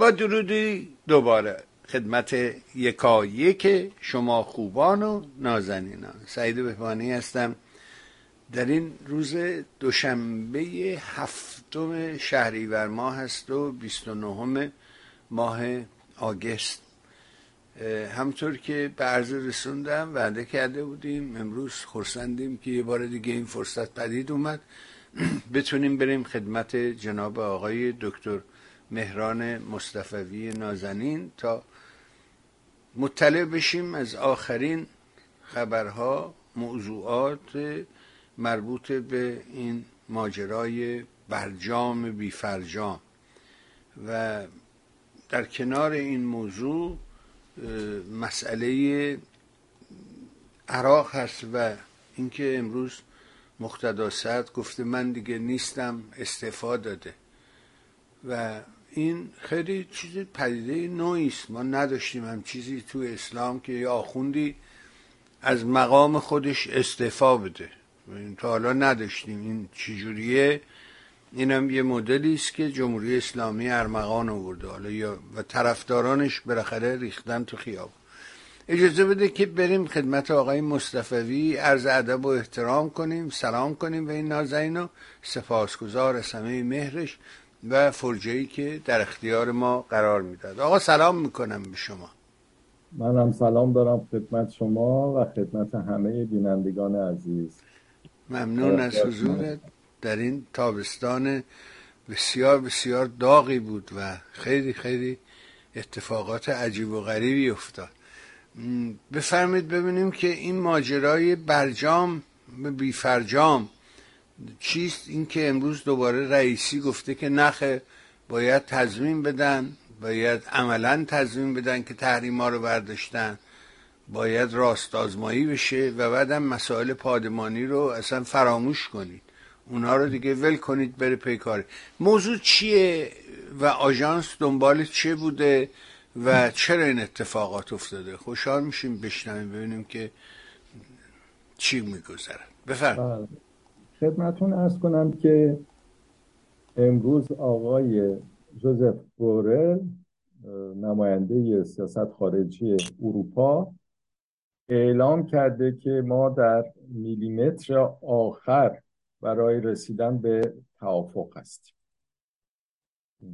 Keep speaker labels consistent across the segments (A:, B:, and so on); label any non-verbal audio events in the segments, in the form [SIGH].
A: با درودی دوباره خدمت یکا یک شما خوبان و نازنینان. سعید بهبانی هستم. در این روز دوشنبه هفتم شهریور ماه هست و 29 ماه آگست. همطور که به عرض رسوندم وعده کرده بودیم امروز خورسندیم که یه بار دیگه این فرصت پدید اومد. [CLEARS THROAT] بتونیم بریم خدمت جناب آقای دکتر مهران مصطفوی نازنین تا مطلع بشیم از آخرین خبرها موضوعات مربوط به این ماجرای برجام بیفرجام و در کنار این موضوع مسئله عراق هست و اینکه امروز مقتدا گفته من دیگه نیستم استعفا داده. و این خیلی چیز پدیده نوعی است. ما نداشتیم هم چیزی تو اسلام که یه آخوندی از مقام خودش استعفا بده. تا حالا نداشتیم. این چجوریه؟ اینم یه مدلی است که جمهوری اسلامی ارمغان آورده. حالا یا و طرفدارانش بالاخره ریختن تو خیاب اجازه بده که بریم خدمت آقای مصطفوی عرض ادب و احترام کنیم. سلام کنیم به این نازنین و سپاسگزار از مهرش. و فرجه‌ای که در اختیار ما قرار می‌داد. آقا سلام می‌کنم به شما.
B: منم سلام دارم خدمت شما و خدمت همه بینندگان عزیز.
A: ممنون از حضورت در این تابستان بسیار بسیار داغی بود و خیلی خیلی اتفاقات عجیب و غریبی افتاد. بفرمید ببینیم که این ماجرای برجام بیفرجام چیست؟ این که امروز دوباره رئیسی گفته که نخه باید تضمین بدن باید عملا تضمین بدن که تحریما رو برداشتن. باید راست آزمایی بشه و بعدم مسائل پادمانی رو اصلا فراموش کنید. اونا رو دیگه ول کنید بره پیکاره موضوع چیه و آژانس دنبال چه بوده و چرا این اتفاقات افتاده؟ خوشحال میشیم بشنویم ببینیم که چی میگذره بفرمایید. بله.
B: خدمتون ارز کنم که امروز آقای جوزف بورل نماینده سیاست خارجی اروپا اعلام کرده که ما در میلیمتر آخر برای رسیدن به توافق هستیم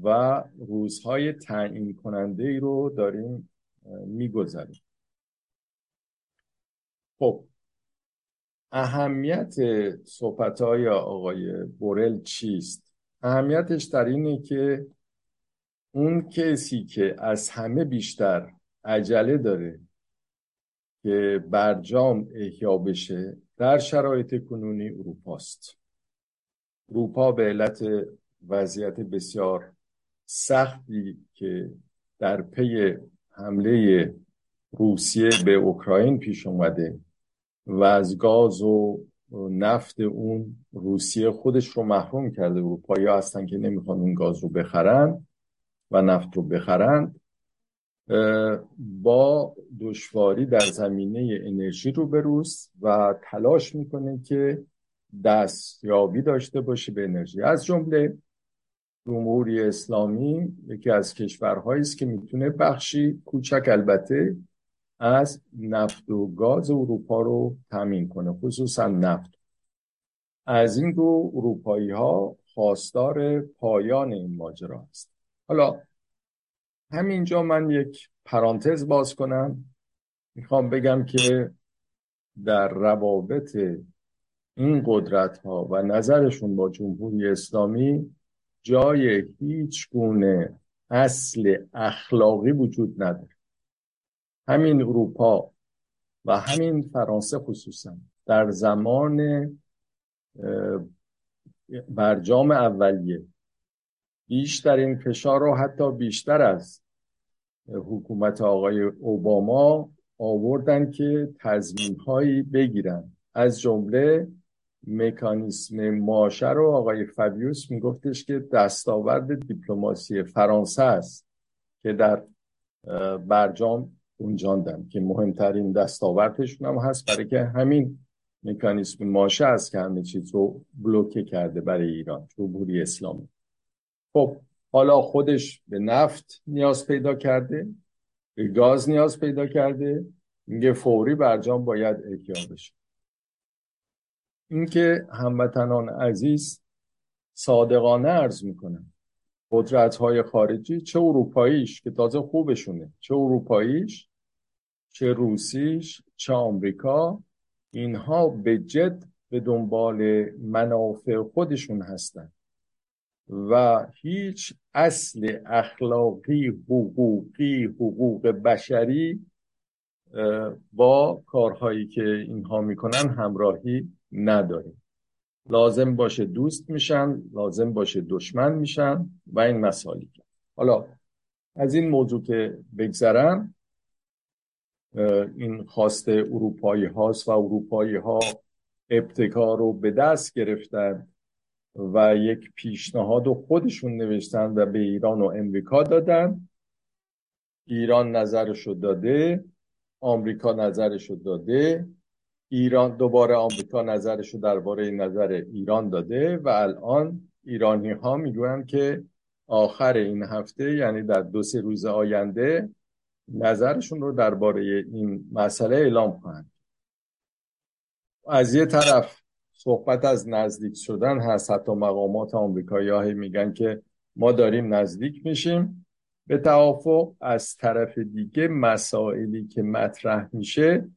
B: و روزهای تعیین کننده ای رو داریم می‌گذاریم. خب اهمیت صحبت های آقای بورل چیست؟ اهمیتش در اینه که اون کسی که از همه بیشتر عجله داره که برجام احیا بشه در شرایط کنونی اروپاست اروپا به علت وضعیت بسیار سختی که در پی حمله روسیه به اوکراین پیش اومده و از گاز و نفت اون روسیه خودش رو محروم کرده اروپایی هستن که نمی‌خوان اون گاز رو بخرن و نفت رو بخرند با دشواری در زمینه انرژی رو بروز و تلاش می‌کنه که دستیابی داشته باشه به انرژی. از جمله جمهوری اسلامی یکی از کشورهایی است که می‌تونه بخشی کوچک البته از نفت و گاز اروپا رو تامین کنه خصوصا نفت. از این رو اروپایی ها خواستار پایان این ماجرا است. حالا همینجا من یک پرانتز باز کنم. می‌خوام بگم که در روابط این قدرت ها و نظرشون با جمهوری اسلامی جای هیچ گونه اصل اخلاقی وجود نداره. همین اروپا و همین فرانسه خصوصا در زمان برجام اولیه. بیشترین فشار رو حتی بیشتر از حکومت آقای اوباما آوردن که تضمین هایی بگیرن. از جمله مکانیسم ماشه رو آقای فبیوس میگفتش که دستاورد دیپلماسی فرانسه است که در برجام اونجاندن که مهمترین دستاوردشون هم هست برای که همین مکانیسم ماشه است که همه چیز رو بلوکه کرده برای ایران جمهوری اسلامی. خب حالا خودش به نفت نیاز پیدا کرده به گاز نیاز پیدا کرده میگه فوری برجام باید احیا بشه. اینکه هموطنان عزیز صادقانه عرض می‌کنن قدرت های خارجی چه اروپاییش که تازه خوبشونه چه اروپاییش چه روسیش چه آمریکا اینها به جد به دنبال منافع خودشون هستند و هیچ اصل اخلاقی حقوقی حقوق بشری با کارهایی که اینها می‌کنن همراهی نداره لازم باشه دوست میشن لازم باشه دشمن میشن و این مسائلی حالا از این موضوع که بگذرم این خواست اروپایی هاست و اروپایی ها ابتکار رو به دست گرفتن و یک پیشنهاد رو خودشون نوشتن و به ایران و امریکا دادن. ایران نظرشو داده آمریکا نظرشو داده. ایران دوباره آمریکا نظرشو درباره نظر ایران داده و الان ایرانی ها می‌گویند که آخر این هفته یعنی در دو سه روز آینده نظرشون رو درباره این مسئله اعلام کنند. از یه طرف صحبت از نزدیک شدن هست حتی مقامات آمریکایی میگن که ما داریم نزدیک میشیم. به توافق از طرف دیگه مسائلی که مطرح میشه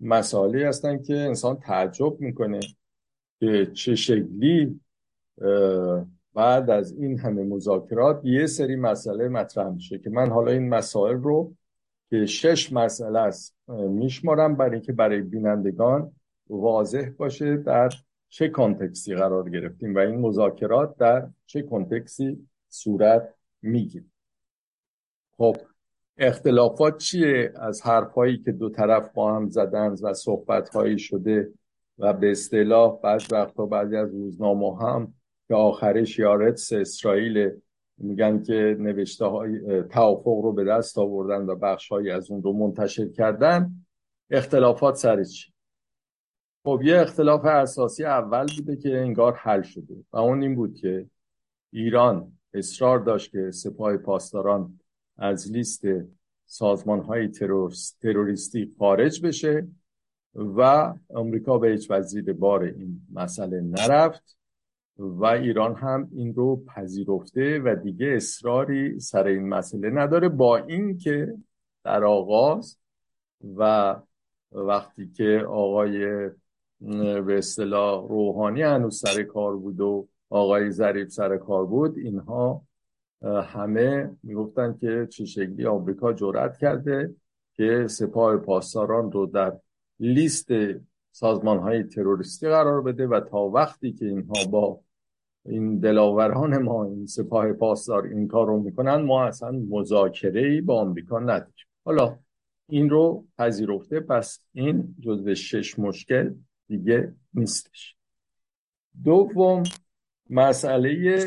B: مسائلی هستن که انسان تعجب می‌کنه که چه شکلی بعد از این همه مذاکرات یه سری مسئله مطرح میشه که من حالا این مسائل رو که شش مسئله است میشمارم برای اینکه برای بینندگان واضح باشه در چه کانتکسی قرار گرفتیم و این مذاکرات در چه کانتکسی صورت می‌گیره. خب اختلافات چیه؟ از حرفهایی که دو طرف با هم زدن و صحبتهایی شده و به اصطلاح بعض وقتا بعضی از روزنامه هم که آخرش یارتس اسرائیل میگن که نوشته های توافق رو به دست آوردن و بخش از اون رو منتشر کردن اختلافات سر چی؟ خب یه اختلاف اساسی اول بوده که انگار حل شده و اون این بود که ایران اصرار داشت که سپاه پاسداران از لیست سازمان های تروریستی خارج بشه و امریکا به هیچ وزیر بار این مسئله نرفت و ایران هم این رو پذیرفته و دیگه اصراری سر این مسئله نداره با اینکه در آغاز و وقتی که آقای به اصطلاح روحانی هنوز سر کار بود و آقای ظریف سر کار بود اینها همه می‌گفتن که چه شکلی آمریکا جرأت کرده که سپاه پاسداران رو در لیست سازمان های تروریستی قرار بده و تا وقتی که اینها با این دلاوران ما این سپاه پاسدار این کار رو می‌کنن ما اصلا مذاکره ای با آمریکا نداریم. حالا این رو پذیرفته پس این جزو شش مشکل دیگه نیستش. دوم مسئله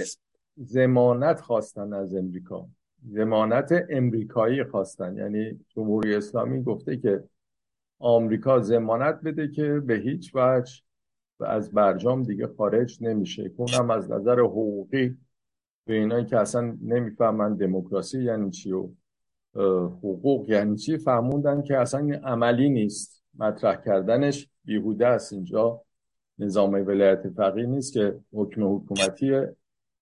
B: زمانت خواستن از امریکا. زمانت امریکایی خواستن. یعنی جمهوری اسلامی گفته که آمریکا زمانت بده که به هیچ وجه و از برجام دیگه خارج نمیشه. کنم از نظر حقوقی به اینایی که اصلا نمی‌فهمن دموکراسی یعنی چی و حقوق یعنی چی فهموندن که اصلا عملی نیست. مطرح کردنش بیهوده است. اینجا نظام ولایت فقیه نیست که حکم حکومتی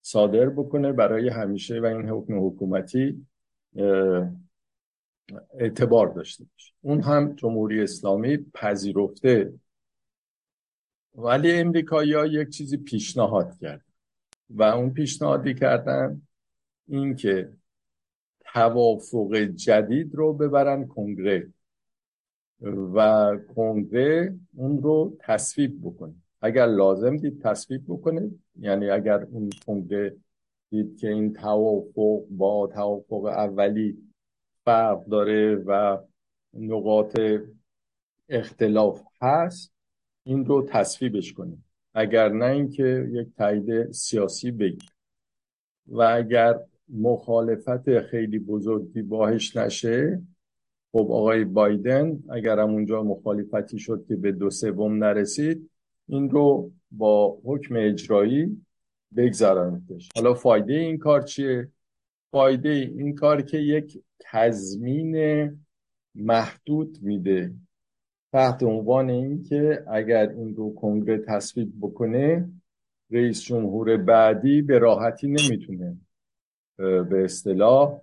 B: صادر بکنه برای همیشه و این حکم حکومتی اعتبار داشته باشه. اون هم جمهوری اسلامی پذیرفته. ولی امریکایی ها یک چیزی پیشنهاد کرد و اون پیشنهادی کردن این که توافق جدید رو ببرن کنگره. و کنگره اون رو تصویب بکنه. اگر لازم دید تصویب بکنه یعنی اگر اون کنگره دید که این توافق با توافق اولی فرق داره و نقاط اختلاف هست این رو تصویبش کنیم اگر نه اینکه یک تایید سیاسی بگیر و اگر مخالفت خیلی بزرگی باهش نشه خب آقای بایدن اگر هم اونجا مخالفتی شد که به دو سوم نرسید این رو با حکم اجرایی بگذارندش حالا فایده این کار چیه؟ فایده این کار که یک تضمین محدود میده تحت عنوان این که اگر این رو کنگره تصویب بکنه رئیس جمهور بعدی به راحتی نمی‌تونه به اصطلاح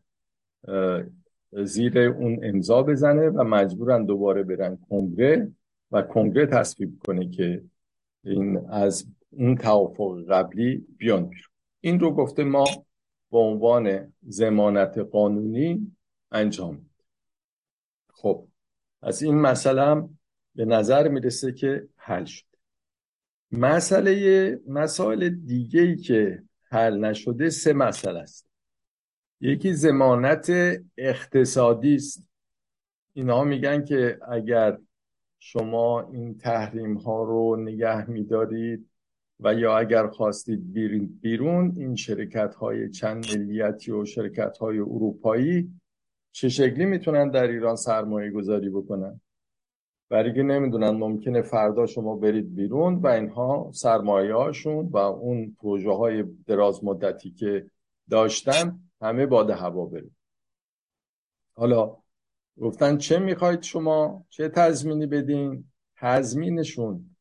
B: زیر اون امضا بزنه و مجبورن دوباره برن کنگره و کنگره تصویب کنه که این از اون توافق قبلی بیان بیرون. این رو گفته ما به عنوان زمانت قانونی انجام خب از این مسئله به نظر می‌رسه که حل شد. مسئله مسائل دیگه که حل نشده سه مسئله است. یکی زمانت اقتصادی است. اینها میگن که اگر شما این تحریم ها رو نگه میدارید و یا اگر خواستید بیرون این شرکت های چند ملیتی و شرکت های اروپایی چه شکلی می‌تونن در ایران سرمایه گذاری بکنن برای نمی‌دونن ممکنه فردا شما برید بیرون و اینها سرمایه هاشون و اون پروژه های دراز مدتی که داشتن همه باد هوا برید حالا گفتن چه می‌خواید شما؟ چه تضمینی بدین؟ تضمینشون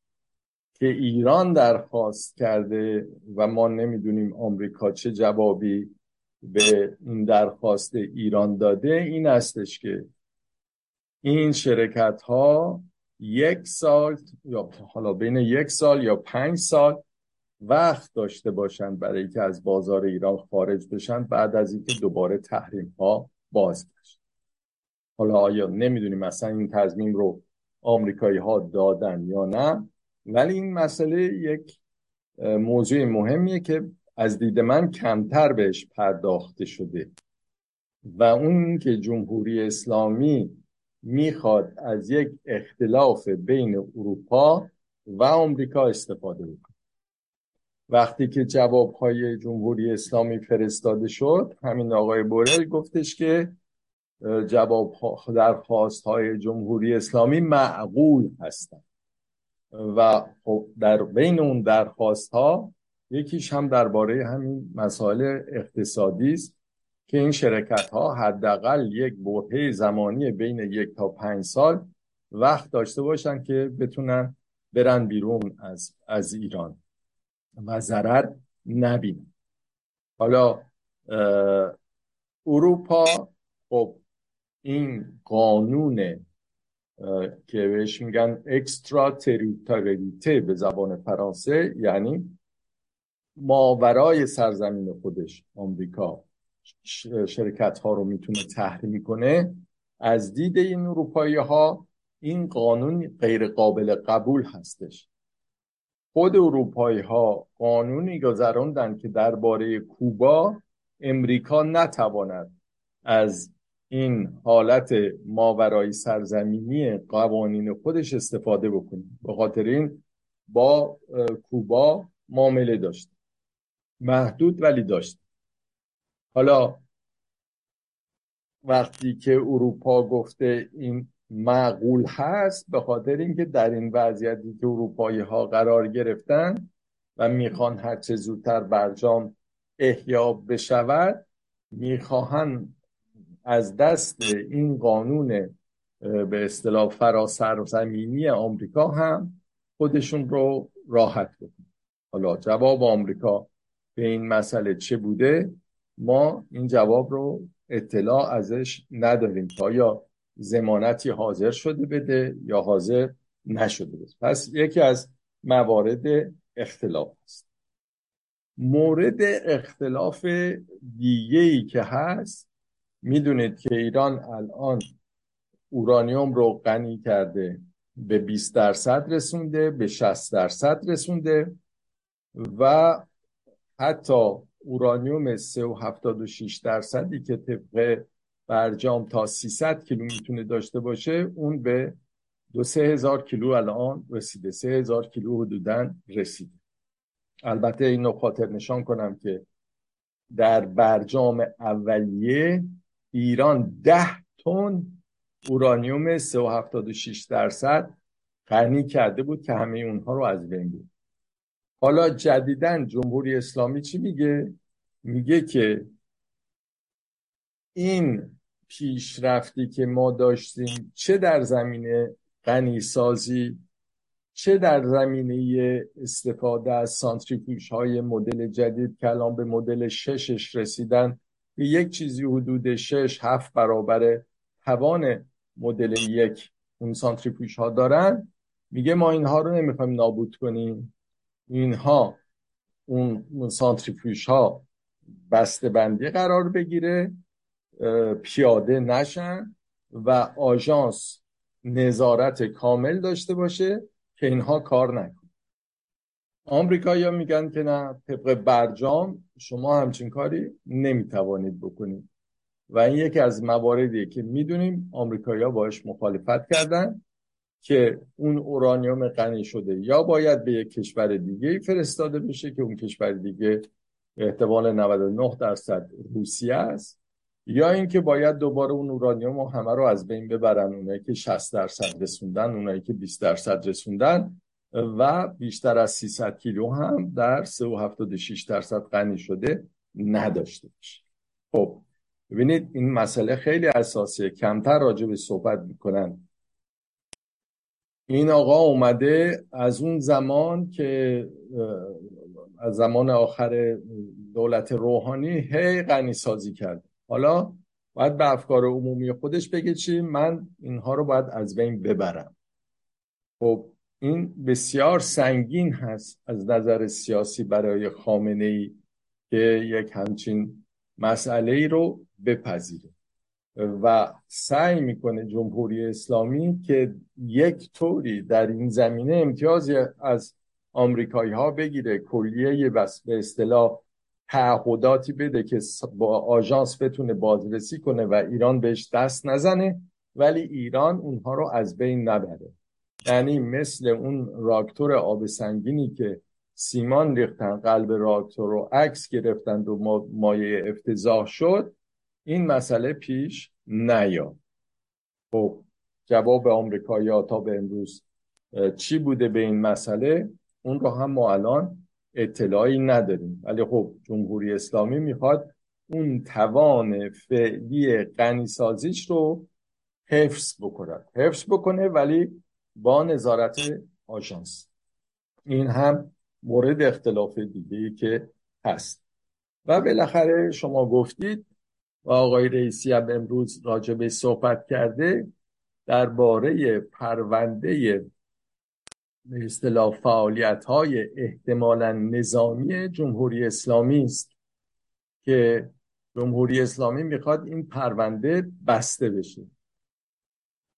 B: که ایران درخواست کرده و ما نمی‌دونیم آمریکا چه جوابی به این درخواست ایران داده این استش که این شرکت ها یک سال یا حالا بین یک سال یا پنج سال وقت داشته باشند برای که از بازار ایران خارج بشن بعد از اینکه دوباره تحریم ها بازگشت. حالا آیا نمی‌دونیم مثلا این تضمین رو آمریکایی ها دادن یا نه؟ ولی این مسئله یک موضوع مهمیه که از دید من کمتر بهش پرداخته شده. و اون که جمهوری اسلامی می‌خواد از یک اختلاف بین اروپا و آمریکا استفاده بکنه. وقتی که جوابهای جمهوری اسلامی فرستاده شد همین آقای بورل گفتش که جواب درخواست های جمهوری اسلامی معقول هستند. و خب در بین اون درخواست ها یکیش هم درباره همین مسائل اقتصادی است که این شرکت ها حداقل یک برهه زمانی بین یک تا پنج سال وقت داشته باشن که بتونن برن بیرون از, از ایران و ضرر نبینن. حالا اروپا خب این قانون که بهش میگن اکسترا تریتوریته به زبان فرانسه یعنی ماورای سرزمین خودش آمریکا شرکت ها رو می‌تونه تحریم کنه. از دید این اروپایی ها این قانون غیر قابل قبول هستش. خود اروپایی ها قانونی گذراندن که درباره کوبا امریکا نتواند از این حالت ماورای سرزمینی قوانین خودش استفاده بکنیم. به خاطر این با کوبا معامله داشت. محدود ولی داشت. حالا وقتی که اروپا گفته این معقول هست به خاطر اینکه در این وضعیتی که اروپایی ها قرار گرفتن و می‌خوان هرچه زودتر برجام احیا بشود می‌خواهند از دست این قانون به اصطلاح فراسرزمینی آمریکا هم خودشون رو راحت بکنن. حالا جواب آمریکا به این مسئله چه بوده؟ ما این جواب رو اطلاع ازش نداریم تا یا زمانتی حاضر شده بده یا حاضر نشده بده. پس یکی از موارد اختلاف است. مورد اختلاف دیگه ای که هست می‌دونید که ایران الان اورانیوم رو غنی کرده به 20 درصد رسونده به 60 درصد رسونده و حتی اورانیوم 3.76 درصدی که طبق برجام تا 300 کیلو می‌تونه داشته باشه اون به دو سه هزار کیلو الان رسیده. سه هزار کیلو حدودا رسیده. البته این خاطر نشان کنم که در برجام اولیه ایران ده تن اورانیوم 376 درصد غنی کرده بود که همه اونها رو از بین بود حالا جدیدن جمهوری اسلامی چی میگه؟ میگه که این پیشرفتی که ما داشتیم چه در زمینه غنی سازی چه در زمینه استفاده از سانتریفیوژ های مدل جدید که الان به مدل ششش رسیدن یک چیزی حدود شش هفت برابر توان مدل یک اون سانتریفیوژ ها دارن. میگه ما اینها رو نمی‌خوایم نابود کنیم. اینها اون سانتریفیوژ ها بسته بندی قرار بگیره پیاده نشن و آژانس نظارت کامل داشته باشه که اینها کار نکنه آمریکایی‌ها میگن که نه طبق برجام شما همچین کاری نمی‌توانید بکنید. و این یکی از مواردیه که می‌دونیم آمریکایی‌ها باش مخالفت کردن که اون اورانیوم غنی شده یا باید به یک کشور دیگه فرستاده بشه که اون کشور دیگه احتمال 99 درصد روسیه است یا اینکه باید دوباره اون اورانیوم همه رو از بین ببرن اونایی که 60 درصد رسوندن اونایی که 20 درصد رسوندن. و بیشتر از 300 کیلو هم در 3.76 درصد غنی شده نداشته باشه. خب ببینید این مسئله خیلی اساسیه. کمتر راجع به صحبت می‌کنن. این آقا اومده از اون زمان که از زمان آخر دولت روحانی هی غنی سازی کرد. حالا باید به افکار عمومی خودش بگه چی؟ من اینها رو باید از بین ببرم. خب این بسیار سنگین هست از نظر سیاسی برای خامنه ای که یک همچین مسئله ای رو بپذیره. و سعی می‌کنه جمهوری اسلامی که یک طوری در این زمینه امتیازی از آمریکایی ها بگیره کلیه بس به اصطلاح تعهداتی بده که با آژانس بتونه بازرسی کنه و ایران بهش دست نزنه ولی ایران اونها رو از بین نبره. یعنی مثل اون راکتور آب سنگینی که سیمان ریختن قلب راکتور رو عکس گرفتند و مایه افتضاح شد این مسئله پیش نیاد. خب جواب آمریکایی تا به امروز چی بوده به این مسئله؟ اون رو هم ما الان اطلاعی نداریم. ولی خب جمهوری اسلامی می‌خواد اون توان فعلی غنی سازیش رو حفظ بکنه حفظ بکنه ولی با نظارت آژانس. این هم مورد اختلاف دیگه که هست. و بالاخره شما گفتید و آقای رئیسی هم امروز راجبه صحبت کرده درباره پرونده به اصطلاح فعالیت های احتمالا نظامی جمهوری اسلامی است که جمهوری اسلامی می‌خواد این پرونده بسته بشه.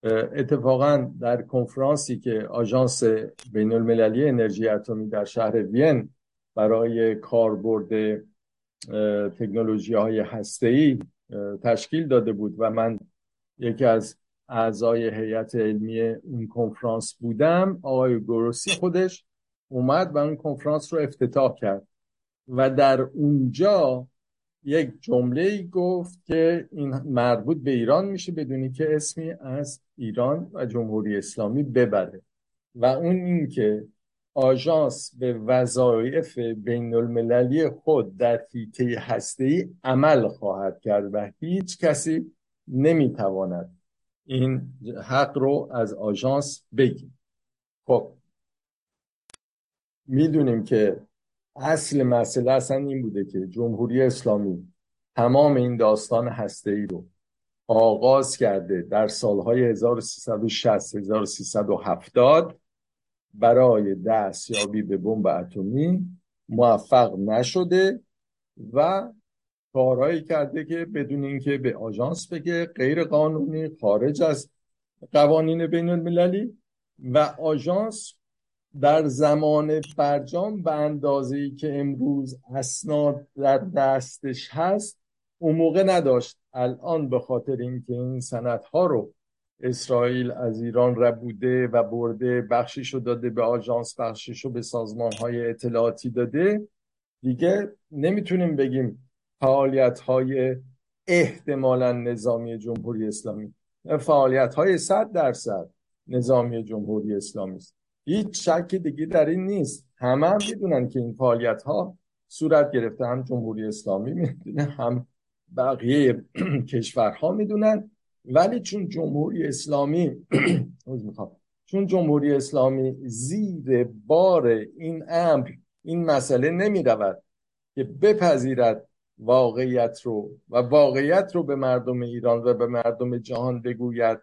B: اتفاقا در کنفرانسی که آژانس بین المللی انرژی اتمی در شهر وین برای کاربرد تکنولوژی های هسته تشکیل داده بود و من یکی از اعضای هیئت علمی اون کنفرانس بودم. آقای گروسی خودش اومد و اون کنفرانس رو افتتاح کرد و در اونجا یک جمله گفت که این مربوط به ایران میشه بدونی که اسمی از ایران و جمهوری اسلامی ببره. و اون این که آژانس به وظایف بین المللی خود در حیطه هسته عمل خواهد کرد و هیچ کسی نمی‌تواند این حق رو از آژانس بگیم خب می‌دونیم که اصل مسئله اصلا این بوده که جمهوری اسلامی تمام این داستان هسته ای رو آغاز کرده در سالهای 1360 1370 برای دستیابی به بمب اتمی موفق نشده و کارهایی کرده که بدون اینکه به آژانس بگه غیر قانونی خارج از قوانین بین المللی و آژانس در زمان برجام به اندازه که امروز اسناد در دستش هست اون موقع نداشت. الان به خاطر اینکه این سندها رو اسرائیل از ایران ربوده و برده بخشیش رو داده به آژانس بخشیش رو به سازمان های اطلاعاتی داده دیگه نمی‌تونیم بگیم فعالیت های احتمالا نظامی جمهوری اسلامی. فعالیت های صد درصد نظامی جمهوری اسلامی است. هیچ شک دیگه در این نیست. همه هم می‌دونن که این فعالیت ها صورت گرفته. هم جمهوری اسلامی می‌دونه هم بقیه [CLEARS THROAT] کشورها می‌دونن. ولی چون جمهوری اسلامی [CLEARS THROAT] چون جمهوری اسلامی زیر بار این امر این مسئله نمی رود که بپذیرد واقعیت رو و واقعیت رو به مردم ایران و به مردم جهان بگوید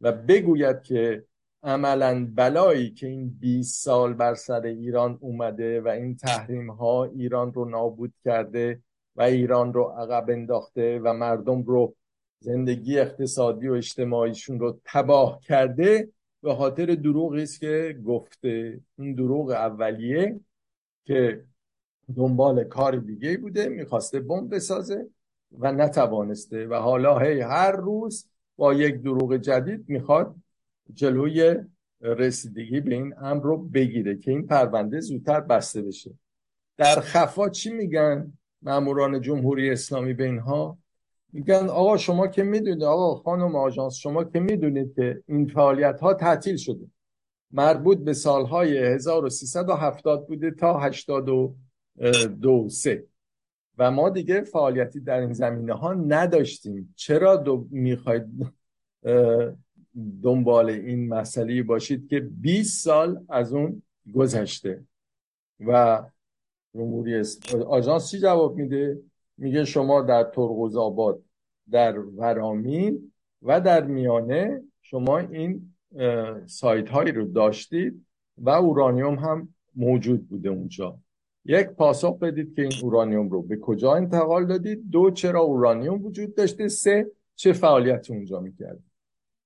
B: و بگوید که عملا بلایی که این 20 سال بر سر ایران اومده و این تحریم ها ایران رو نابود کرده و ایران رو عقب انداخته و مردم رو زندگی اقتصادی و اجتماعیشون رو تباه کرده به خاطر دروغی است که گفته. این دروغ اولیه که دنبال کار دیگه بوده می‌خواسته بمب بسازه و نتوانسته. و حالا هی هر روز با یک دروغ جدید می‌خواد جلوی رسیدگی به این امر رو بگیره که این پرونده زودتر بسته بشه. در خفا چی میگن ماموران جمهوری اسلامی به اینها؟ میگن آقا شما که می‌دونید آقا خانم آژانس شما که می‌دونید که این فعالیت ها تعطیل شده. مربوط به سالهای 1370 بوده تا 82 سه. و ما دیگه فعالیتی در این زمینه ها نداشتیم. چرا دو می‌خواید دنبال این مسئله باشید که 20 سال از اون گذشته و جمهوری آژانس چی جواب میده؟ میگه شما در ترغوز آباد در ورامین و در میانه شما این سایت هایی رو داشتید و اورانیوم هم موجود بوده اونجا. یک پاسخ بدید که این اورانیوم رو به کجا انتقال دادید؟ دو چرا اورانیوم وجود داشته؟ سه چه فعالیتی اونجا می‌کرد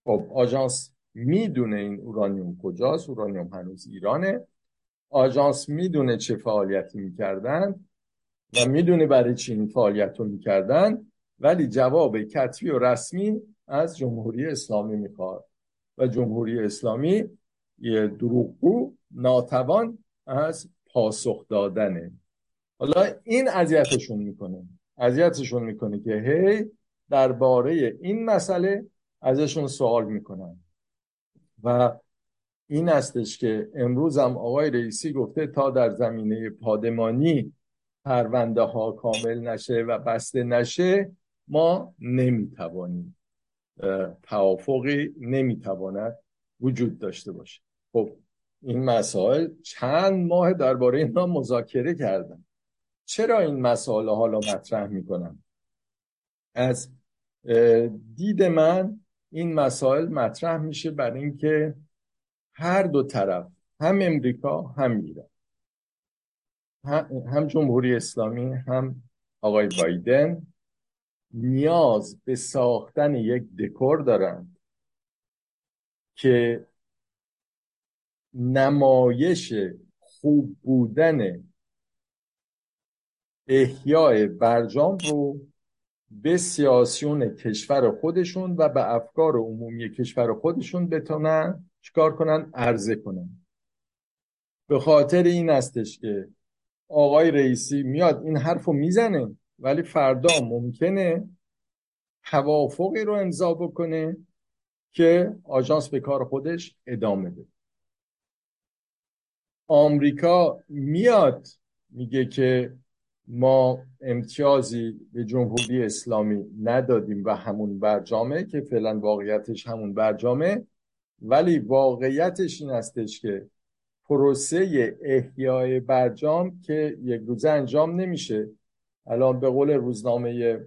B: خب آژانس می‌دونه این اورانیوم کجاست؟ اورانیوم هنوز ایرانه. آژانس می‌دونه چه فعالیتی می‌کردن و می‌دونه برای چی این فعالیت رو می‌کردن ولی جواب کتبی و رسمی از جمهوری اسلامی می‌خواد. و جمهوری اسلامی یه دروغگو ناتوان از پاسخ دادنه. حالا این اذیتشون می‌کنه. اذیتشون می‌کنه که هی درباره این مسئله ازشون سوال می‌کنن. و این استش که امروز هم آقای رئیسی گفته تا در زمینه پادمانی پرونده ها کامل نشه و بسته نشه ما نمی‌توانیم. توافقی نمی‌تواند وجود داشته باشه. خب این مسائل چند ماه درباره اینا مذاکره کردم چرا این مسائل حالا مطرح می‌کنم؟ از دید من این مسائل مطرح میشه برای اینکه هر دو طرف هم امریکا هم ایران هم جمهوری اسلامی هم آقای بایدن نیاز به ساختن یک دکور دارند که نمایش خوب بودن احیای برجام رو به سیاسیون کشور خودشون و به افکار عمومی کشور خودشون بتونن چیکار کنن؟ عرضه کنن. به خاطر این استش که آقای رئیسی میاد این حرف رو می‌زنه ولی فردا ممکنه توافقی رو امضا بکنه که آژانس به کار خودش ادامه بده. آمریکا میاد میگه که ما امتیازی به جمهوری اسلامی ندادیم و همون برجامه که فعلا واقعیتش همون برجامه ولی واقعیتش این استش که پروسه احیای برجام که یک روزه انجام نمیشه. الان به قول روزنامه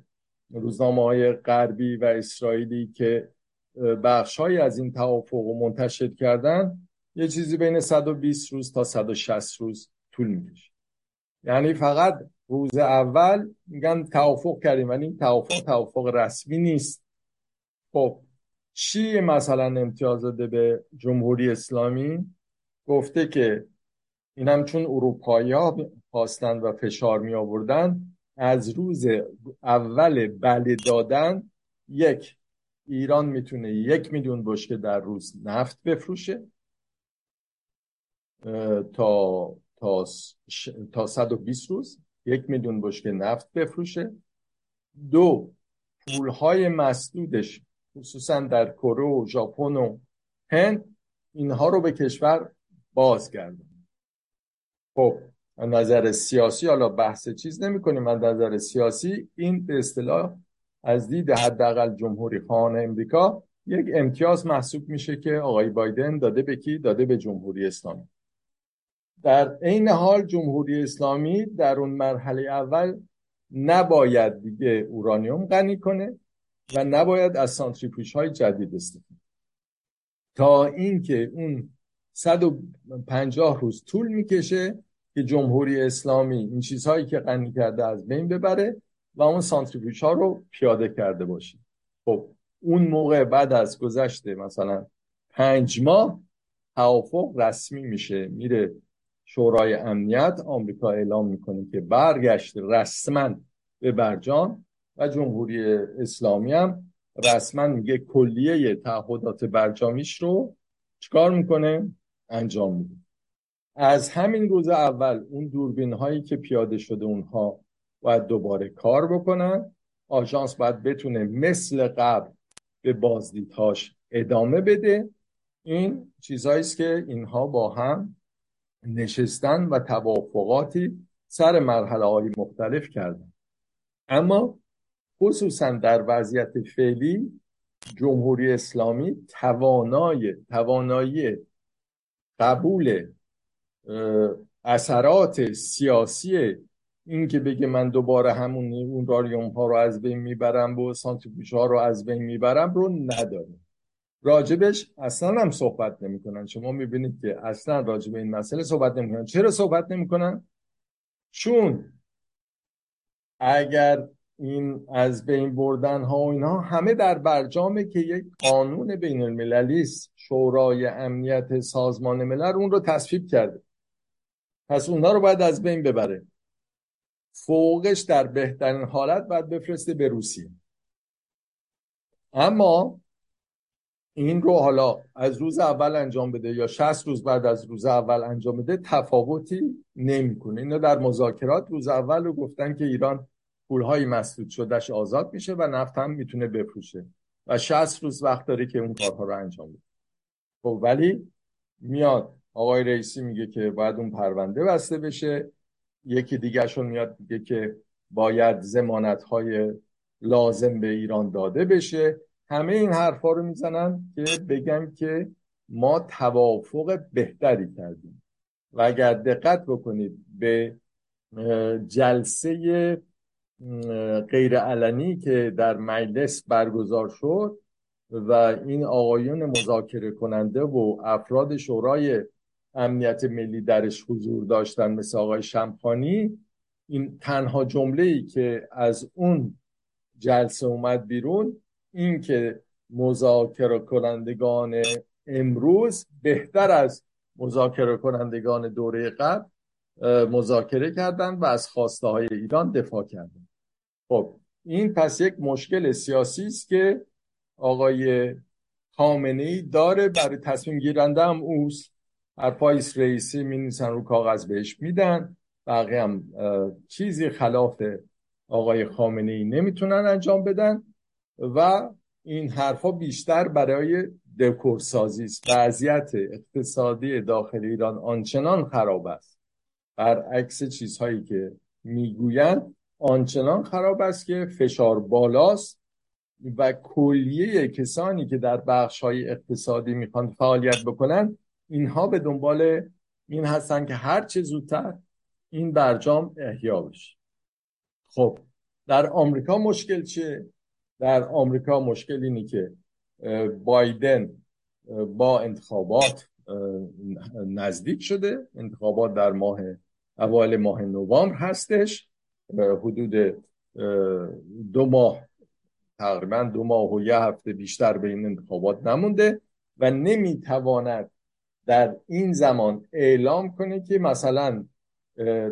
B: روزنامه های غربی و اسرائیلی که بخش از این توافق رو منتشر کردن یه چیزی بین 120 روز تا 160 روز طول می‌کشه. یعنی فقط روز اول میگن توافق کردیم ولی این توافق توافق رسمی نیست. خب چی مثلا امتیاز داده به جمهوری اسلامی؟ گفته که این هم چون اروپایی ها خواستن و فشار می آوردن از روز اول بله دادن یک ایران می‌تونه یک میلیون بشکه در روز نفت بفروشه. تا تا تا 120 روز. یک میلیون بشکه نفت بفروشه. دو پولهای مسدودش خصوصا در کره و ژاپن و هند اینها رو به کشور بازگردن. خب نظر سیاسی حالا بحث چیز نمی کنیم من نظر سیاسی این به اصطلاح از دید حداقل جمهوری خواهان امریکا یک امتیاز محسوب میشه که آقای بایدن داده به کی؟ داده به جمهوری اسلامی. در عین حال جمهوری اسلامی در اون مرحله اول نباید دیگه اورانیوم غنی کنه و نباید از سانتریفیوژ های جدید استفاده تا اینکه اون 150 روز طول می‌کشه که جمهوری اسلامی این چیزهایی که غنی کرده از بین ببره و اون سانتریفیوژ ها رو پیاده کرده باشه. خب اون موقع بعد از گذشته مثلا پنج ماه توافق رسمی میشه میره شورای امنیت آمریکا اعلام می‌کنه که برگشت رسما به برجام و جمهوری اسلامی هم رسما میگه کلیه تعهدات برجامیش رو چکار می‌کنه؟ انجام میده. از همین روز اول اون دوربین هایی که پیاده شده اونها باید دوباره کار بکنن. آژانس باید بتونه مثل قبل به بازدیدهاش ادامه بده. این چیزهایی است که اینها با هم نشستن و توافقاتی سر مرحله های مختلف کردن. اما خصوصا در وضعیت فعلی جمهوری اسلامی توانای توانایی قبول اثرات سیاسی این که بگه من دوباره همون اون راریوم ها رو از بین می‌برم و سانتریفیوژ ها رو از بین می‌برم رو نداره. راجبش اصلا هم صحبت نمی‌کنن. شما می‌بینید که اصلا راجب این مسئله صحبت نمی‌کنن. چرا صحبت نمی‌کنن؟ چون اگر این از بین بردن ها و اینها همه در برجامه که یک قانون بین المللی است شورای امنیت سازمان ملل اون رو تصویب کرده. پس اونها رو باید از بین ببره. فوقش در بهترین حالت باید بفرسته به روسیه. اما این رو حالا از روز اول انجام بده یا 60 روز بعد از روز اول انجام بده تفاوتی نمی‌کنه. اینا در مذاکرات روز اول رو گفتن که ایران پولهای مسدود شدهش آزاد میشه و نفت هم می‌تونه بفروشه و 60 روز وقت داره که اون کارها رو انجام بده. خب ولی میاد آقای رئیسی میگه که باید اون پرونده بسته بشه. یکی دیگرشون میاد میگه که باید زمانت های لازم به ایران داده بشه. همه این حرفا رو می‌زنن که بگن که ما توافق بهتری کردیم. و اگر دقت بکنید به جلسه غیر علنی که در مجلس برگزار شد و این آقایون مذاکره کننده و افراد شورای امنیت ملی درش حضور داشتن مثل آقای شمخانی این تنها جمله ای که از اون جلسه اومد بیرون این که مذاکره کنندگان امروز بهتر از مذاکره کنندگان دوره قبل مذاکره کردند و از خواسته های ایران دفاع کردند. خب این پس یک مشکل سیاسی است که آقای خامنه ای داره برای تصمیم گیرنده هم اوست. پاییس رئیسی می رو کاغذ بهش میدن. بقیه هم چیزی خلاف آقای خامنه ای نمی‌تونن انجام بدن. و این حرفا بیشتر برای دکورسازی است. وضعیت اقتصادی داخل ایران آنچنان خراب است. برعکس چیزهایی که می‌گویند آنچنان خراب است که فشار بالاست و کلیه کسانی که در بخش های اقتصادی می‌خوان فعالیت بکنن اینها به دنبال این هستن که هر چه زودتر این برجام احیا بشه. خب در آمریکا مشکل چیه؟ در آمریکا مشکل اینه که بایدن با انتخابات نزدیک شده. انتخابات در ماه اول ماه نوامبر هستش. حدود دو ماه تقریبا دو ماه و یه هفته بیشتر به این انتخابات نمونده و نمی‌تواند در این زمان اعلام کنه که مثلا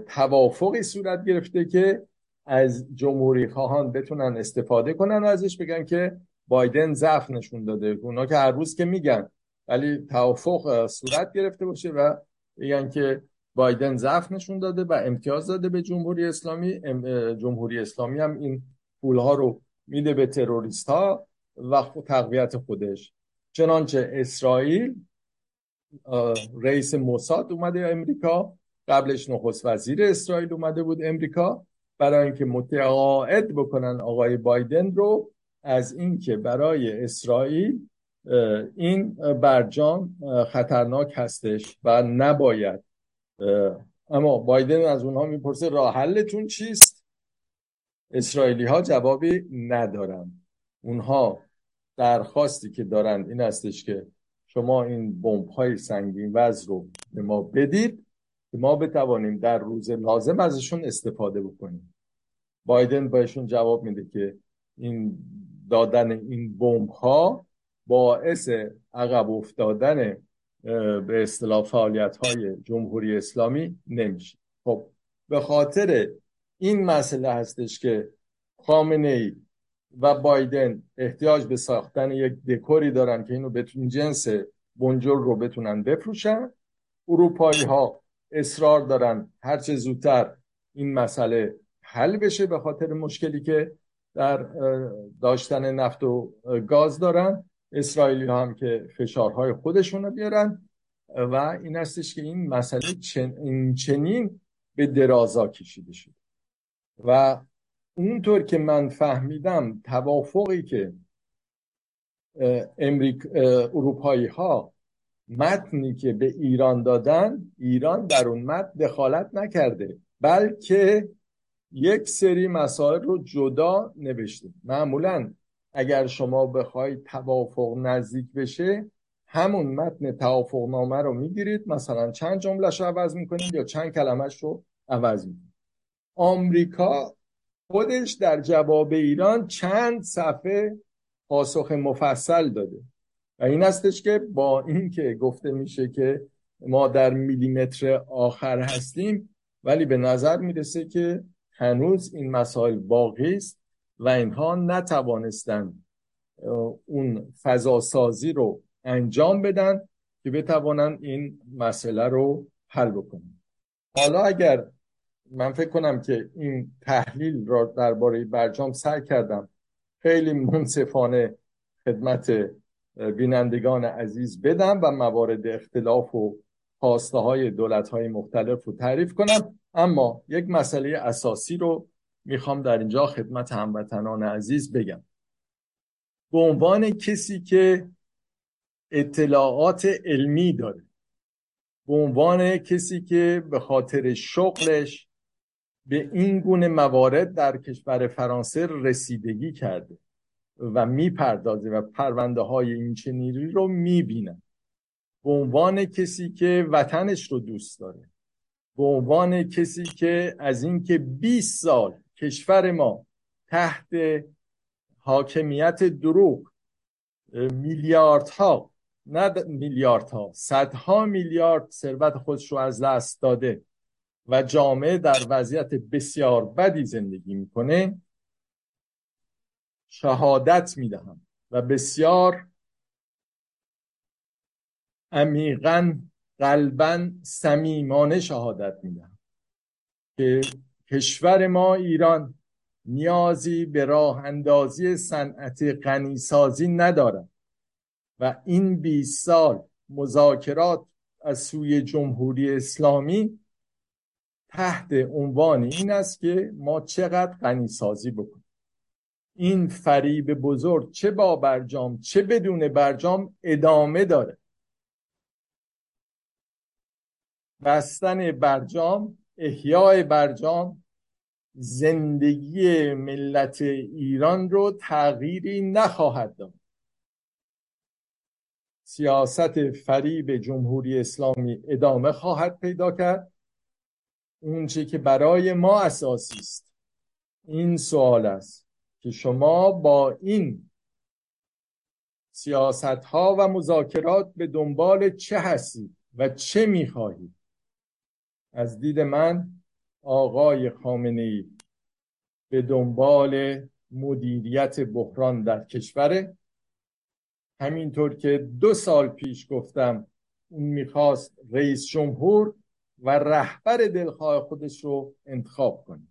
B: توافقی صورت گرفته که از جمهوری خواهان بتونن استفاده کنن ازش بگن که بایدن ضعف نشون داده. اونا که هر روز که میگن ولی توافق صورت گرفته باشه و میگن که بایدن ضعف نشون داده و امتیاز داده به جمهوری اسلامی. جمهوری اسلامی هم این پولها رو میده به تروریست ها و تقویت خودش. چنانچه اسرائیل رئیس موساد اومده امریکا. قبلش نخست وزیر اسرائیل اومده بود امریکا. برای اینکه متقاعد بکنن آقای بایدن رو از اینکه برای اسرائیل این برجام خطرناک هستش و نباید اما بایدن از اونها می‌پرسه راه حلتون چیست؟ اسرائیلی ها جوابی ندارن. اونها درخواستی که دارند این هستش که شما این بمب های سنگین وز رو به ما بدید. که ما بتوانیم در روز لازم ازشون استفاده بکنیم. بایدن بهشون جواب میده که این دادن این بمب ها باعث عقب افتادن به اصطلاح فعالیت های جمهوری اسلامی نمیشه. خب به خاطر این مسئله هستش که خامنه ای و بایدن احتیاج به ساختن یک دکوری دارن که اینو بتون جنس بنجل رو بتونن بفروشن. اروپایی ها اصرار دارن. هرچه زودتر این مسئله حل بشه به خاطر مشکلی که در داشتن نفت و گاز دارن اسرائیلی هم که فشارهای خودشون رو بیارن و این هستش که این مسئله چن... چنین به درازا کشیده شده. و اونطور که من فهمیدم توافقی که امریک اروپایی ها متنی که به ایران دادن ایران در اون متن دخالت نکرده بلکه یک سری مسائل رو جدا نوشته. معمولا اگر شما بخواید توافق نزدیک بشه همون متن توافقنامه رو می‌گیرید. مثلا چند جملهش رو عوض می‌کنید یا چند کلمش رو عوض می‌کنید. آمریکا خودش در جواب ایران چند صفحه پاسخ مفصل داده. و این هستش که با این که گفته میشه که ما در میلیمتر آخر هستیم ولی به نظر می‌رسه که هنوز این مسائل باقی است و اینها نتوانستند اون فضاسازی رو انجام بدن که بتوانن این مسئله رو حل بکنن. حالا اگر من فکر کنم که این تحلیل را درباره برجام سعی کردم خیلی منصفانه خدمت بینندگان عزیز بدم و موارد اختلاف و خواسته های دولت های مختلف رو تعریف کنم. اما یک مسئله اساسی رو می‌خوام در اینجا خدمت هموطنان عزیز بگم. به عنوان کسی که اطلاعات علمی داره به عنوان کسی که به خاطر شغلش به این گونه موارد در کشور فرانسه رسیدگی کرده و می‌پردازه و پرونده های این چنیری رو می‌بینه به عنوان کسی که وطنش رو دوست داره به عنوان کسی که از اینکه 20 سال کشور ما تحت حاکمیت دروغ میلیاردها نه میلیاردها صدها میلیارد ثروت خودش رو از دست داده و جامعه در وضعیت بسیار بدی زندگی می‌کنه شهادت می‌دهم و بسیار عمیقا قلبا صمیمانه شهادت می‌دهم که کشور ما ایران نیازی به راه اندازی صنعت غنیسازی ندارد و این 20 سال مذاکرات از سوی جمهوری اسلامی تحت عنوان این است که ما چقدر غنی سازی بکنیم. این فریب بزرگ چه با برجام چه بدون برجام ادامه داره. بستن برجام احیای برجام زندگی ملت ایران رو تغییری نخواهد داد. سیاست فریب جمهوری اسلامی ادامه خواهد پیدا کرد. اونچه که برای ما اساسی است. این سوال است. که شما با این سیاست ها و مذاکرات به دنبال چه هستید و چه می‌خواهید از دید من آقای خامنه ای به دنبال مدیریت بحران در کشور. همینطور که دو سال پیش گفتم اون می‌خواست رئیس جمهور و رهبر دلخواه خودش رو انتخاب کنه.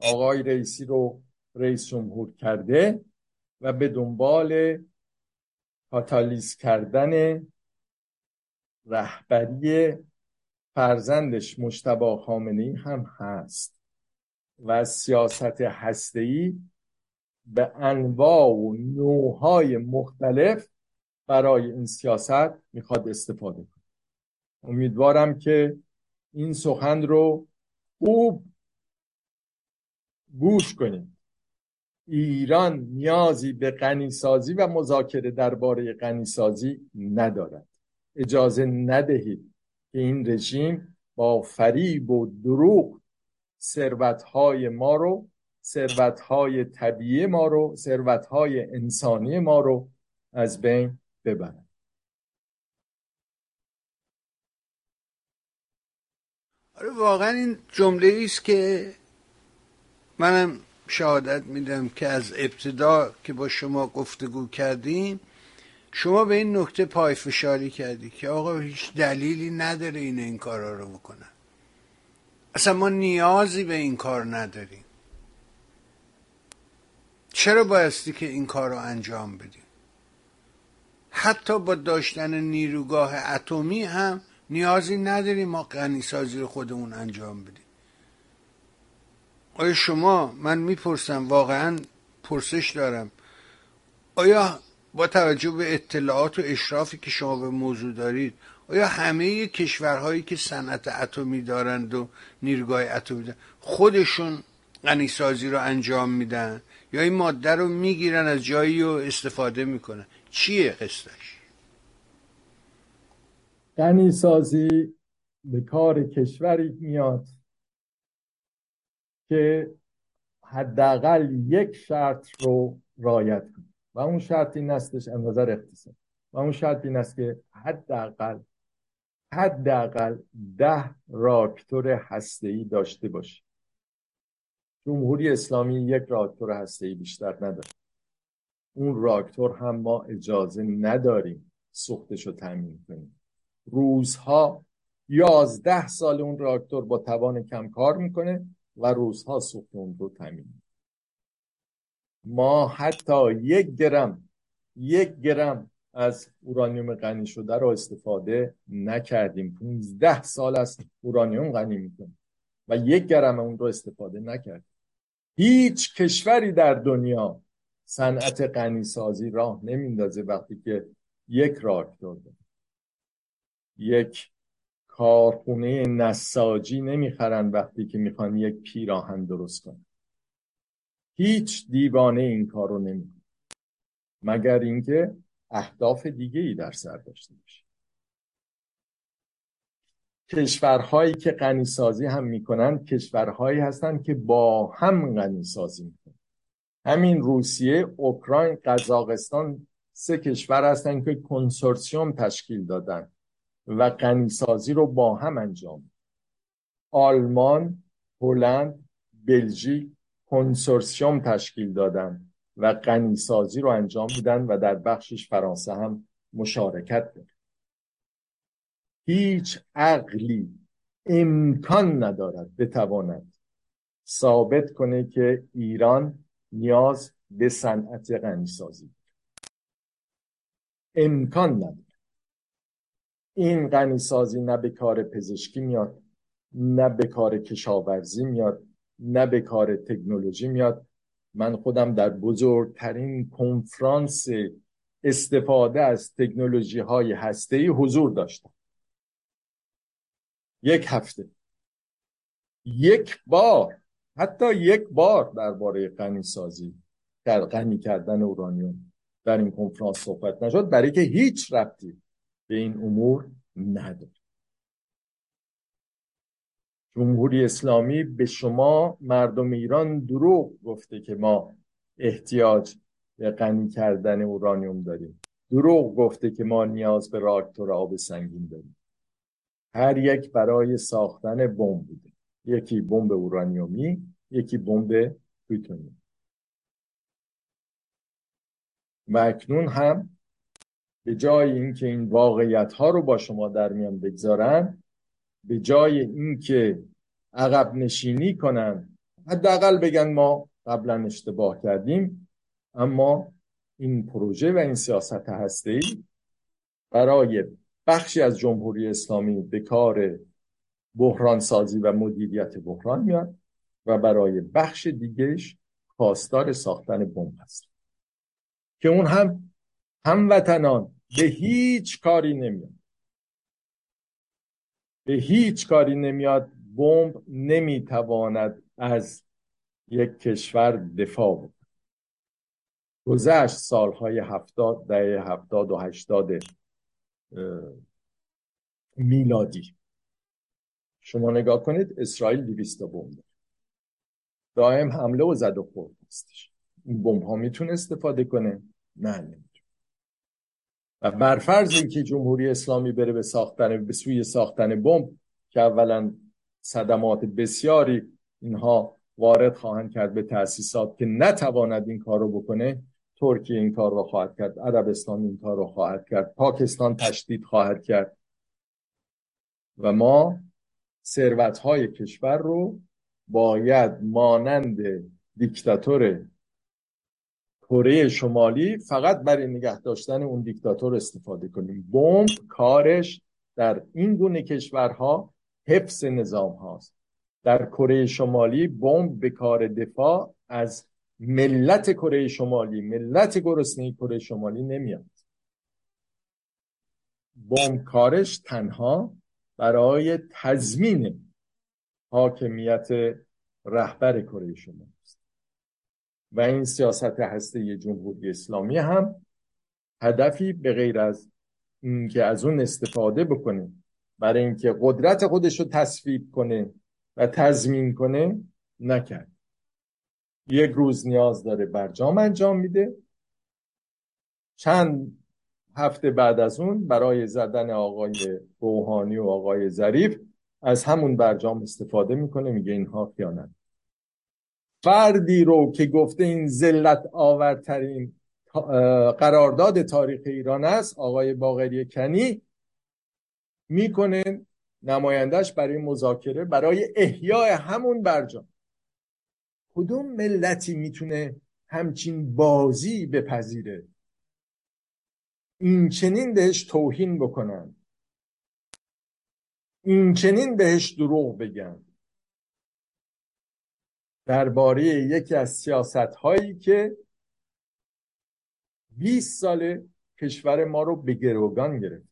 B: آقای رئیسی رو رئیس جمهور کرده و به دنبال کاتالیز کردن رهبری فرزندش مشتبه خامنه هم هست و سیاست هسته‌ای به انواع و نوعهای مختلف برای این سیاست می‌خواد استفاده کنه. امیدوارم که این سخن رو خوب گوش کنید ایران نیازی به غنیسازی و مذاکره درباره غنیسازی ندارد. اجازه ندهید که این رژیم با فریب و دروغ ثروتهای ما رو ثروتهای طبیعی ما رو ثروتهای انسانی ما رو از بین ببرد.
A: آره واقعا این جمله است که منم شهادت میدم که از ابتدا که با شما گفتگو کردیم شما به این نکته پای فشاری کردی که آقا هیچ دلیلی نداره این این کارا رو بکنن. اصلا ما نیازی به این کار نداریم. چرا بایستی که این کار رو انجام بدیم؟ حتی با داشتن نیروگاه اتمی هم نیازی نداریم ما غنیسازی رو خودمون انجام بدیم. آیا شما من می‌پرسم واقعا پرسش دارم. آیا با توجه به اطلاعات و اشرافی که شما به موضوع دارید آیا همه کشورهایی که صنعت اتمی دارند و نیروگاه اتمی دارند خودشون غنیسازی رو انجام میدن؟ یا این ماده رو می‌گیرن از جایی و استفاده می‌کنن؟ چیه قصدش؟
B: غنیسازی به کار کشوری میاد. که حداقل یک شرط رو رعایت کنه. و اون شرط این استش از نظر اقتصاد. و اون شرط این است که حداقل حداقل ده راکتور ای داشته باشه. جمهوری اسلامی یک راکتور ای بیشتر نداره. اون راکتور هم ما اجازه نداریم سوختش رو تامین کنیم. روزها یازده سال اون راکتور با توان کم کار می‌کنه. و روزها سوخت رو ما حتی یک گرم یک گرم از اورانیوم غنی شده رو استفاده نکردیم. 15 سال از اورانیوم غنی می‌کنیم و یک گرم اون رو استفاده نکردیم. هیچ کشوری در دنیا صنعت غنی سازی راه نمیندازه وقتی که یک راکتور داره. یک کارخونه نساجی نمی‌خرن وقتی که می‌خوان یک پیراهن درست کنن هیچ دیوانه این کار رو نمی‌کنه مگر اینکه اهداف دیگه ای در سر داشته باشه کشورهایی که غنیسازی هم می‌کنن کشورهایی هستند که با هم غنیسازی می‌کنن همین روسیه اوکراین قزاقستان سه کشور هستند که کنسورسیوم تشکیل دادن. و غنیسازی رو با هم انجام آلمان هلند بلژیک کنسورسیوم تشکیل دادن و غنیسازی رو انجام میدن و در بخشش فرانسه هم مشارکت داره هیچ عقلی امکان ندارد بتواند ثابت کنه که ایران نیاز به صنعت غنیسازی امکان نداره این غنیسازی نه به کار پزشکی میاد نه به کار کشاورزی میاد نه به کار تکنولوژی میاد. من خودم در بزرگترین کنفرانس استفاده از تکنولوژی های هسته ای حضور داشتم. یک هفته. یک بار حتی یک بار درباره غنی سازی در غنی کردن اورانیوم. در این کنفرانس صحبت نشد. برای که هیچ ربطی به این امور نداره جمهوری اسلامی به شما مردم ایران دروغ گفته که ما احتیاج به غنی کردن اورانیوم داریم. دروغ گفته که ما نیاز به راکتور آب سنگین داریم. هر یک برای ساختن بمب بوده. یکی بمب اورانیومی یکی بمب پلوتونیوم. و اکنون هم به جای اینکه این واقعیت ها رو با شما در میان بگذارن به جای اینکه عقب نشینی کنن حداقل بگن ما قبلا اشتباه کردیم اما این پروژه و این سیاست هسته‌ای برای بخشی از جمهوری اسلامی به کار بحران سازی و مدیریت بحران میاد و برای بخش دیگهش خواستار ساختن بمب هست. که اون هم هموطنان به هیچ کاری نمیاد. به هیچ کاری نمیاد. بمب نمی‌تواند از یک کشور دفاع بکنه. گذشت سالهای هفتاد دهه هفتاد و هشتاد میلادی. شما نگاه کنید اسرائیل دیویستا بمب دائم حمله و زد و خورد هستش این بمب ها می‌تونه استفاده کنه؟ نه و برفرض اینکه جمهوری اسلامی بره به ساختن به سوی ساختن بمب که اولا صدمات بسیاری اینها وارد خواهند کرد به تأسیسات که نتواند این کار رو بکنه ترکیه این کار رو خواهد کرد عربستان این کار رو خواهد کرد پاکستان تشدید خواهد کرد. و ما ثروت های کشور رو باید مانند دیکتاتور کره شمالی فقط برای نگه داشتن اون دیکتاتور استفاده کنیم. بمب کارش در این گونه کشورها حفظ نظام هاست. در کره شمالی بمب به کار دفاع از ملت کره شمالی ملت گرسنه کره شمالی نمیاد. بمب کارش تنها برای تضمین حاکمیت رهبر کره شمالی. و این سیاست هسته جمهوری اسلامی هم هدفی به غیر از اینکه از اون استفاده بکنه برای اینکه قدرت خودش رو تصویب کنه و تضمین کنه نکرد. یک روز نیاز داره برجام انجام میده. چند هفته بعد از اون برای زدن آقای روحانی و آقای ظریف از همون برجام استفاده می‌کنه میگه اینها خیانت. فردی رو که گفته این ذلت آورترین قرارداد تاریخ ایران است آقای باقری کنی می‌کنه نمایندش برای مذاکره برای احیای همون برجام. کدوم ملتی می‌تونه همچین بازی بپذیره؟ این چنین بهش توهین بکنن. این چنین بهش دروغ بگن. درباره یکی از سیاست هایی که 20 سال کشور ما رو به گروگان گرفت.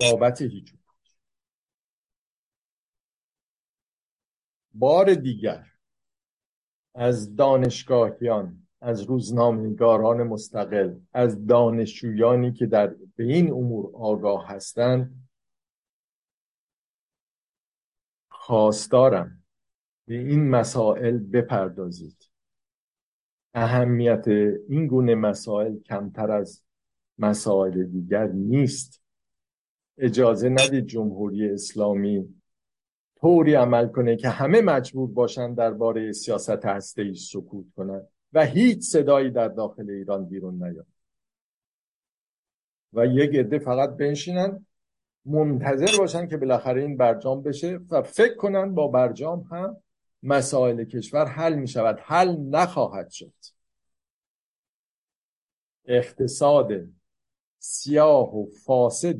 B: بابت هیچ بار دیگر از دانشگاهیان از روزنامه‌نگاران مستقل از دانشجویانی که در به این امور آگاه هستند خواستارم به این مسائل بپردازید. اهمیت این گونه مسائل کمتر از مسائل دیگر نیست. اجازه ندید جمهوری اسلامی طوری عمل کنه که همه مجبور باشن درباره سیاست هسته ای سکوت کنن و هیچ صدایی در داخل ایران بیرون نیاد. و یک عده فقط بنشینن منتظر باشن که بالاخره این برجام بشه و فکر کنن با برجام هم مسائل کشور حل می شود حل نخواهد شد. اقتصاد سیاه و فاسد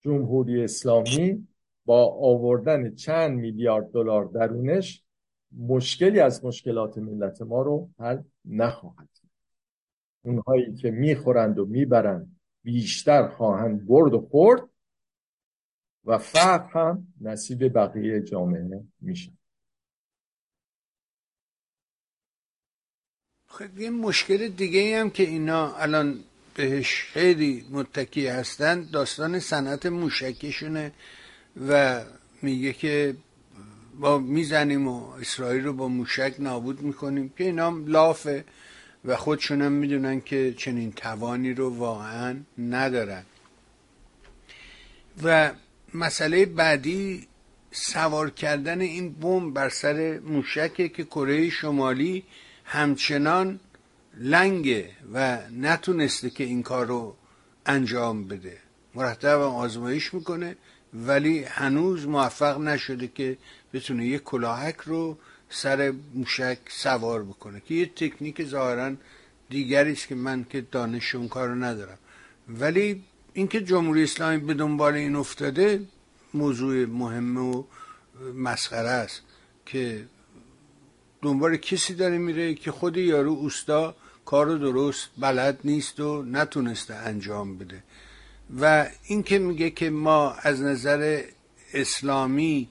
B: جمهوری اسلامی با آوردن چند میلیارد دلار درونش مشکلی از مشکلات ملت ما رو حل نخواهد اونهایی که می‌خورند و می‌برند بیشتر خواهند برد و خورد و فقر هم نصیب بقیه جامعه میشن
A: خب یه مشکل دیگه هم که اینا الان بهش خیلی متکی هستن داستان صنعت موشکیشونه و میگه که ما می‌زنیم و اسرائیل رو با موشک نابود می‌کنیم که اینا لافه و خودشون هم می‌دونن که چنین توانی رو واقعا ندارن. و مسئله بعدی سوار کردن این بمب بر سر موشکه که کره شمالی همچنان لنگه و نتونسته که این کار رو انجام بده. مرتب آزمایش می‌کنه ولی هنوز موفق نشده که بتونه یه کلاهک رو سر موشک سوار بکنه که یه تکنیک ظاهرا دیگری است که من که دانش اون کار رو ندارم. ولی اینکه جمهوری اسلامی به دنبال این افتاده موضوع مهم و مسخره است که دنبال کسی داره میره که خود یارو اوستا کار درست بلد نیست و نتونسته انجام بده. و اینکه میگه که ما از نظر اسلامی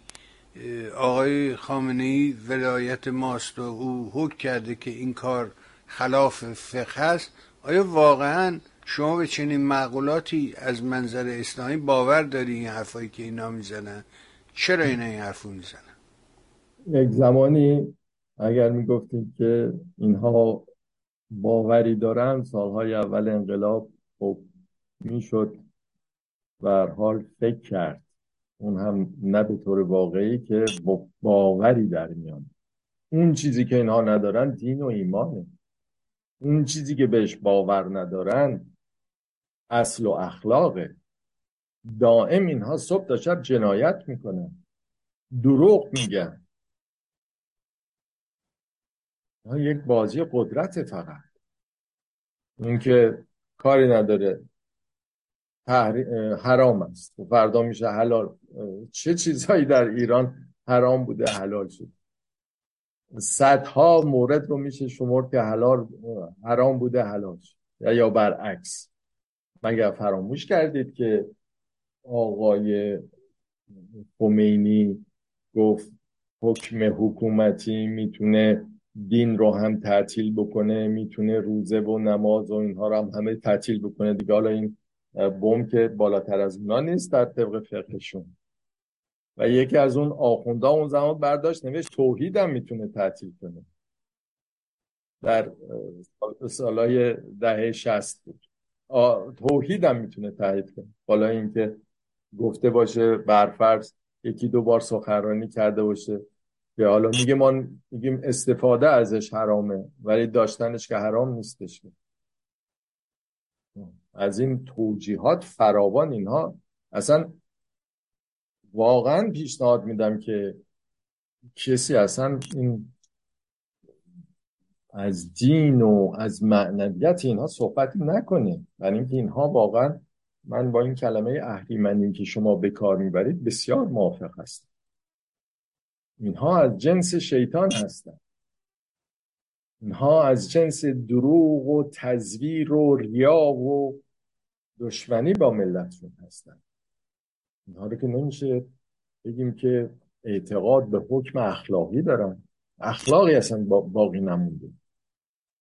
A: آقای خامنه ای ولایت ماست و او حکم کرده که این کار خلاف فقه هست آیا واقعا شما به چنین معقولاتی از منظر اسلامی باور داری این حرفایی که اینا می‌زنن؟ چرا اینا این حرفو می‌زنن؟
B: یک زمانی اگر می‌گفتید که اینها باوری دارن سالهای اول انقلاب خب می‌شد و حال فکر کرد. اون هم نه به طور واقعی که با باوری در میان. اون چیزی که اینها ندارن دین و ایمانه. اون چیزی که بهش باور ندارن اصل و اخلاقه. دائم اینها صبح تا شب جنایت می‌کنن. دروغ میگن. یک بازی قدرت فقط. اون که کاری نداره. حرام است. فردا میشه حلال. چه چیزهایی در ایران حرام بوده حلال شد صدها مورد رو میشه شمرد که حلال حرام بوده حلال شد یا برعکس. مگر فراموش کردید که آقای خمینی گفت حکم حکومتی می‌تونه دین رو هم تعطیل بکنه می‌تونه روزه و نماز و اینها رو هم همه تعطیل بکنه دیگه. حالا این بم که بالاتر از اونا نیست در طبق فقهشون. و یکی از اون آخوندا اون زمان برداشت نوشت توحید هم می‌تونه تعطیل کنه. در سالهای دهه شست بود. توحید هم می‌تونه تعطیل کنه. حالا اینکه گفته باشه برفرض یکی دو بار سخنرانی کرده باشه. که حالا میگه ما میگیم استفاده ازش حرامه ولی داشتنش که حرام نیستش. از این توجیهات فراوان اینها. اصلا واقعا پیشنهاد میدم که کسی اصلا این از دین و از معنویت اینها صحبت نکنه. برای اینکه اینها واقعا من با این کلمه اهریمنی که شما به کار می‌برید بسیار موافق هستم. اینها از جنس شیطان هستند. اینها از جنس دروغ و تزویر و ریا و دشمنی با ملتشون هستن اینها رو که نمیشه بگیم که اعتقاد به حکم اخلاقی دارن. اخلاقی اصلا باقی نمونده.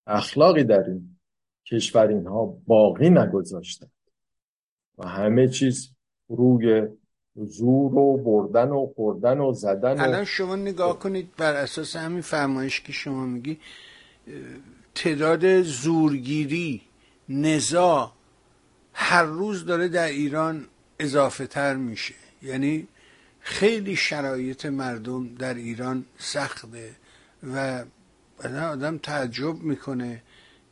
B: اخلاقی در این کشور اینها باقی نگذاشتن. و همه چیز روی زور و بردن و خوردن و زدن
A: الان شما نگاه کنید بر اساس همین فرمایش که شما میگی تعداد زورگیری نزا هر روز داره در ایران اضافه تر میشه. یعنی خیلی شرایط مردم در ایران سخته و آدم تعجب می‌کنه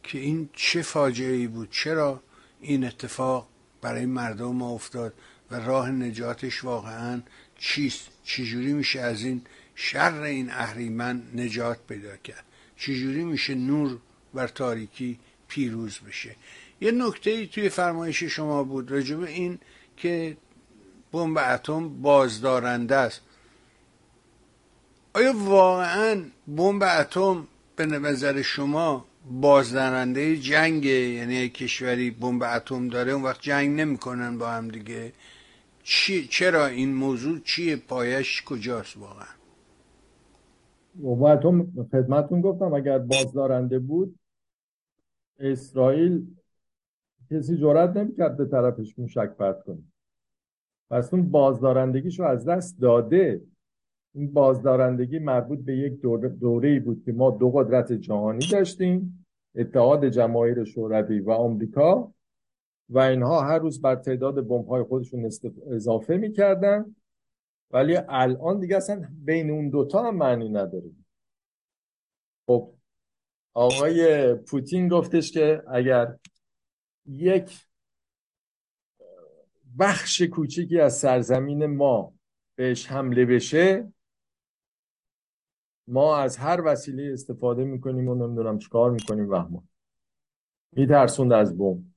A: که این چه فاجعه ای بود چرا این اتفاق برای مردم ما افتاد. و راه نجاتش واقعا چیست؟ چجوری میشه از این شر این اهریمن نجات پیدا کرد؟ چجوری میشه نور بر تاریکی پیروز بشه؟ یه نکته ای توی فرمایش شما بود راجب این که بمب اتم بازدارنده است. آیا واقعا بمب اتم به نظر شما بازدارنده جنگه یعنی کشوری بمب اتم داره اون وقت جنگ نمی‌کنن با هم دیگه. چی چرا این موضوع چیه؟ پایش کجاست واقعا؟
B: بمب اتم خدمتون گفتم اگر بازدارنده بود اسرائیل کسی جرات نمی‌کرد به طرفش موشک پرت کنه. پس اون بازدارندگیشو از دست داده. این بازدارندگی مربوط به یک دوره, ای بود که ما دو قدرت جهانی داشتیم اتحاد جماهیر شوروی و آمریکا و اینها هر روز بر تعداد های خودشون اضافه می‌کردن. ولی الان دیگه اصلا بین اون دوتا هم معنی نداره. خب آقای پوتین گفتش که اگر یک بخش کوچیکی از سرزمین ما بهش حمله بشه ما از هر وسیله استفاده می‌کنیم و نمی‌دونم چیکار می‌کنیم وهمان میترسوند از بوم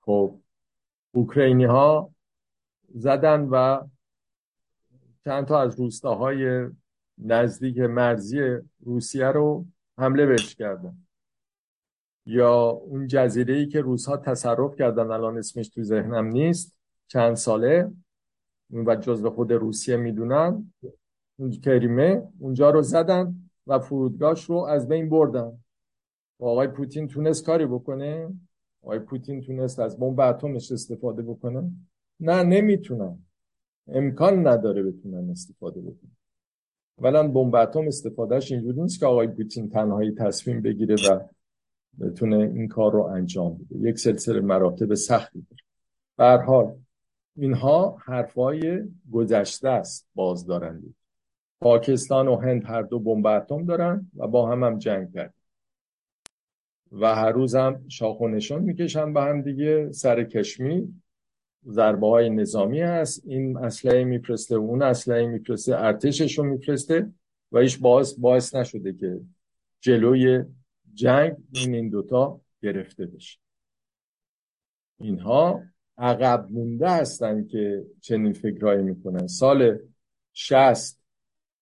B: خب اوکراینی ها زدن و چند تا از روستاهای نزدیک مرزی روسیه رو حمله بهش کردن. یا اون جزیره ای که روس ها تصرف کردن الان اسمش تو ذهنم نیست چند ساله. و جزو خود روسیه می‌دونن. کریمه اونجا رو زدن و فرودگاهش رو از بین بردن. و آقای پوتین تونست کاری بکنه؟ آقای پوتین تونست از بمب اتمش استفاده بکنه؟ نه نمی‌تونن. امکان نداره بتونن استفاده بکنن. اولا بمب اتم استفادهش اینجوری نیست که آقای پوتین تنهایی تصمیم بگیره و بتونه این کار رو انجام بده. یک سلسله مراتب سختی داره. حال اینها حرفای گذشته است بازدارندی پاکستان و هند هر دو بمب اتم دارن و با هم هم جنگ کرد و هر روز هم شاخ و نشان می‌کشن به هم دیگه سر کشمیر ضربه های نظامی هست. این اسلحه میفرسته اون اسلحه میفرسته ارتشش رو میفرسته و هیچ باعث باعث نشده که جلوی جنگ این این دوتا گرفته بشه. اینها عقب مونده هستن که چنین فکرهایی می‌کنن. سال شست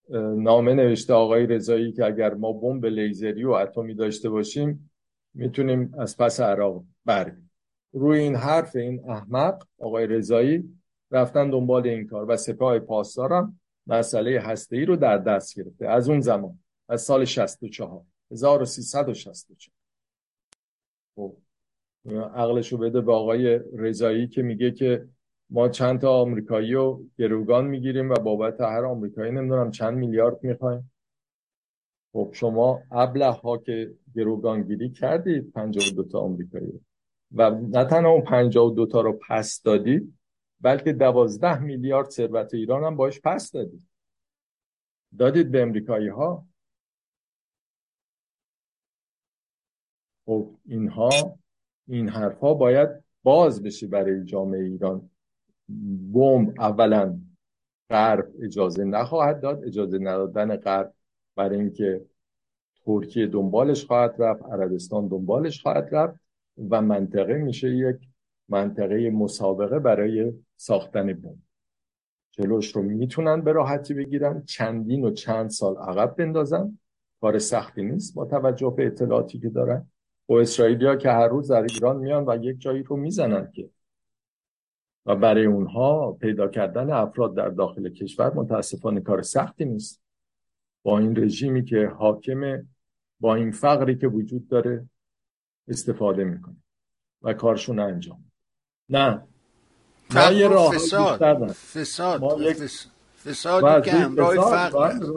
B: نامه نوشته آقای رضایی که اگر ما بمب لیزری و اتمی داشته باشیم می‌تونیم از پس عراق بریم. روی این حرف این احمق آقای رضایی رفتن دنبال این کار و سپاه پاسدارم مسئله هسته ای رو در دست گرفته از اون زمان از سال 64 1364 خب عقلشو بده به آقای رضایی که میگه که ما چند تا آمریکایی رو گروگان می‌گیریم و بابت هر آمریکایی نمی‌دونم چند میلیارد می‌خوایم. خب شما ابله ها که گروگان گیری کردید 52 تا آمریکایی و نه تنها اون 52 تا رو پس دادید بلکه 12 میلیارد ثروت ایران هم باش پس دادید. دادید به امریکایی ها خب اینها این حرفها باید باز بشه برای جامعه ایران. بمب اولا غرب اجازه نخواهد داد اجازه ندادن غرب برای اینکه ترکیه دنبالش خواهد رفت عربستان دنبالش خواهد رفت و منطقه میشه یک منطقه مسابقه برای ساختن بمب. جلوش رو می‌تونن به راحتی بگیرن چندین و چند سال عقب بندازن. کار سختی نیست با توجه به اطلاعاتی که دارن. و اسرائیلیا که هر روز در ایران میان و یک جایی رو می‌زنن که و برای اونها پیدا کردن افراد در داخل کشور متاسفانه کار سختی نیست. با این رژیمی که حاکم با این فقری که وجود داره استفاده می‌کنه و کارشون انجام نه.
A: ما یه راه فساد. فساد ما یک فساد که همراه فقر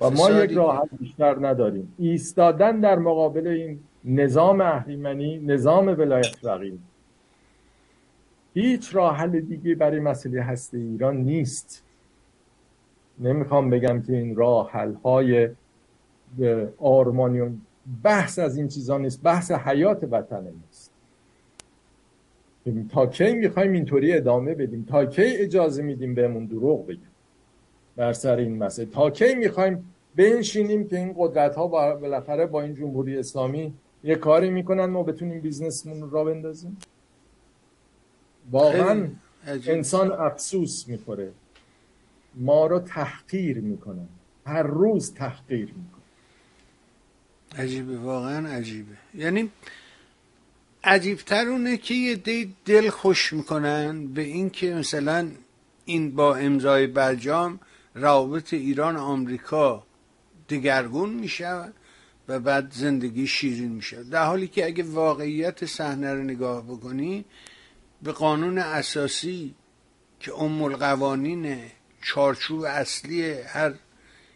B: و ما یک راه بیشتر نداریم. ایستادن در مقابل این نظام اهریمنی نظام ولایت فقیه هیچ راه حل دیگه برای مسئله هسته ایران نیست. نمی‌خوام بگم که این راه حل های آرمانیون بحث از این چیزا نیست بحث حیات وطن نیست. تا کی می‌خوایم اینطوری ادامه بدیم؟ تا کی اجازه میدیم بهمون دروغ بگیم بر سر این مسئله؟ تا کی می‌خوایم بنشینیم که این قدرت ها بالاخره با این جمهوری اسلامی یه کاری می‌کنن ما بتونیم بیزنسمون را بندازیم؟ واقعا انسان افسوس می‌خوره. ما رو تحقیر می‌کنن هر روز تحقیر می‌کنن
A: عجیبه واقعا عجیبه. یعنی عجیبتر اونه که یه دی دل خوش می‌کنن به اینکه مثلا این با امضای برجام روابط ایران آمریکا دگرگون میشه و بعد زندگی شیرین میشه. در حالی که اگه واقعیت صحنه رو نگاه بکنی به قانون اساسی که ام القوانین چارچوب اصلی هر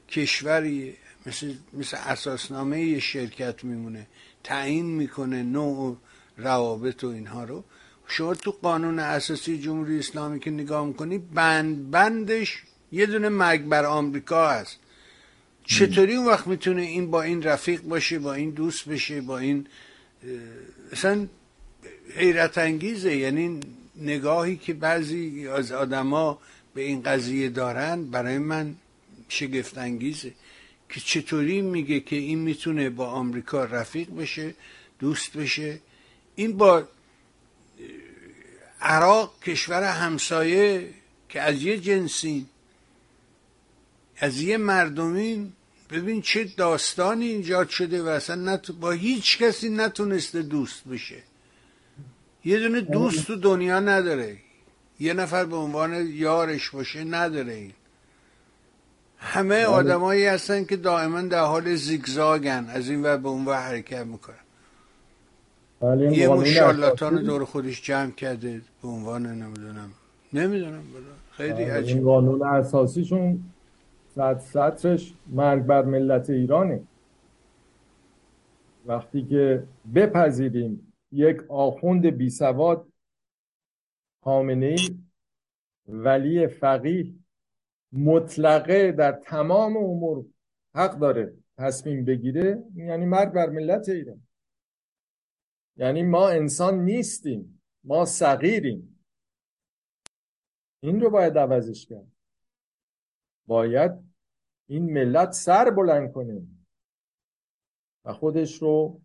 A: کشوری مثل, مثل اساسنامه شرکت میمونه تعیین می‌کنه نوع روابط و اینها رو. شما تو قانون اساسی جمهوری اسلامی که نگاه می‌کنی بند بندش یه دونه مرگ بر آمریکا هست. چطوری اون وقت می‌تونه این با این رفیق باشه با این دوست بشه با این اصلا حیرت انگیزه یعنی نگاهی که بعضی از آدما به این قضیه دارن برای من شگفت انگیزه که چطوری میگه که این می‌تونه با آمریکا رفیق بشه دوست بشه. این با عراق کشور همسایه که از یه جنسین از یه مردمین ببین چه داستانی ایجاد شده و اصلا با هیچ کسی نتونسته دوست بشه. یه دونه دوست تو دنیا نداره. یه نفر به عنوان یارش باشه نداره. این همه بله. آدمایی هستن که دائما در حال زیگزاگن. از این و به اون و حرکت می‌کنن. بله، یه مشالاتان دور خودش جمع کرده به عنوان نمی‌دونم. نمی‌دونم خیلی بله، عجیب.
B: این قانون اساسیشون صد سطرش مرگ بر ملت ایرانه. وقتی که بپذیریم یک آخوند بی سواد خامنه ولی فقیه. مطلقه در تمام امور حق داره تصمیم بگیره. یعنی مرگ بر ملت ایران. یعنی ما انسان نیستیم ما صغیریم. این رو باید عوضش کرد. باید این ملت سر بلند کنه و خودش رو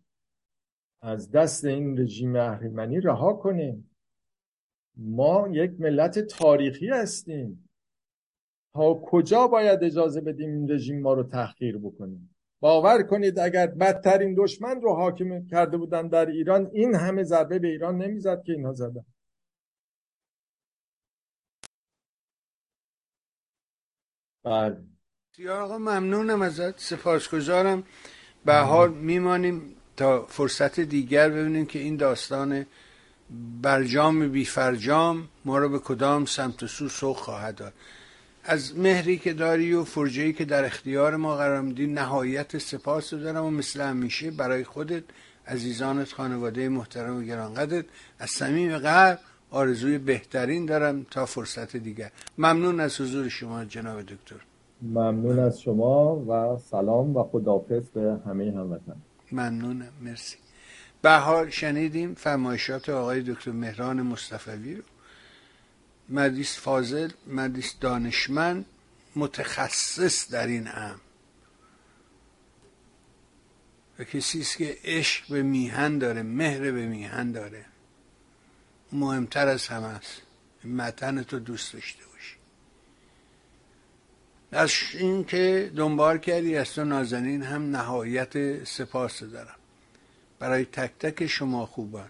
B: از دست این رژیم اهریمنی رها کنه ما یک ملت تاریخی هستیم. تا کجا باید اجازه بدیم این رژیم ما رو تحقیر بکنیم؟ باور کنید اگر بدترین دشمن رو حاکم کرده بودن در ایران این همه ضربه به ایران نمی‌زد که اینها زدن.
A: بله. آقا ممنونم ازت. سپاسگزارم. به حال میمانیم. تا فرصت دیگر ببینیم که این داستان برجام بی فرجام ما رو به کدام سمت و سو سوق خواهد داد. از مهری که داری و فرجهی که در اختیار ما قرار میدی نهایت سپاس رو دارم و مثل همیشه برای خودت عزیزانت خانواده محترم و گرانقدرت از صمیم قلب آرزوی بهترین دارم تا فرصت دیگر. ممنون از حضور شما جناب دکتر.
B: ممنون از شما و سلام و خدافظ به همه هموطن
A: ممنونم مرسی. بهار شنیدیم فرمایشات آقای دکتر مهران مصطفی رو. مدیس فاضل مدیس دانشمند متخصص در این ام و کسی است که عشق به میهن داره مهر به میهن داره. مهمتر از همه است. متن تو دوست داشته از این که دنبال کردی از تو نازنین هم نهایت سپاس دارم. برای تک تک شما خوبان.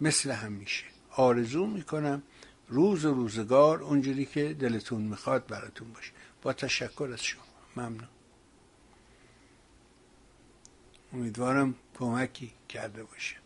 A: مثل همیشه. آرزو می‌کنم روز و روزگار اونجوری که دلتون می‌خواد براتون باشه. با تشکر از شما. ممنون. امیدوارم کمکی کرده باشه.